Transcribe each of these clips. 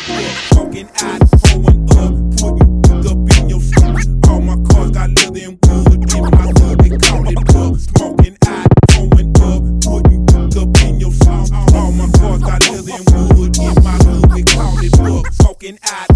smoking out, up, putting up in your. All my cars got leather and wood. In my they call it. Smoking out, up, putting up in your. All my cars got leather and wood. In my they call it. Smoking out,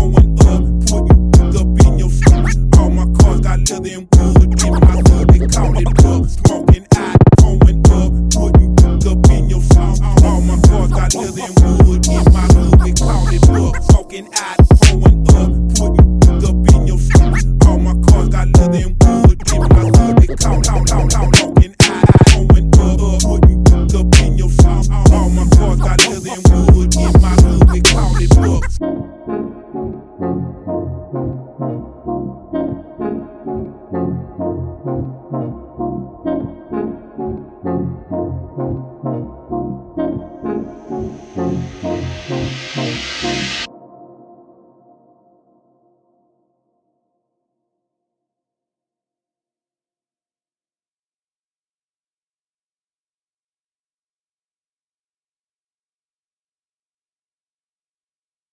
going up. Put you up in your foot. All my cars got leather and wood. In my hood, they call it up. Smoking out, going up. Put you up in your foot. All my cars got leather and wood. In my hood, they call it up. Smoking out, going up. Put you up in your foot. All my cars got leather and wood. In my hood, they call it up.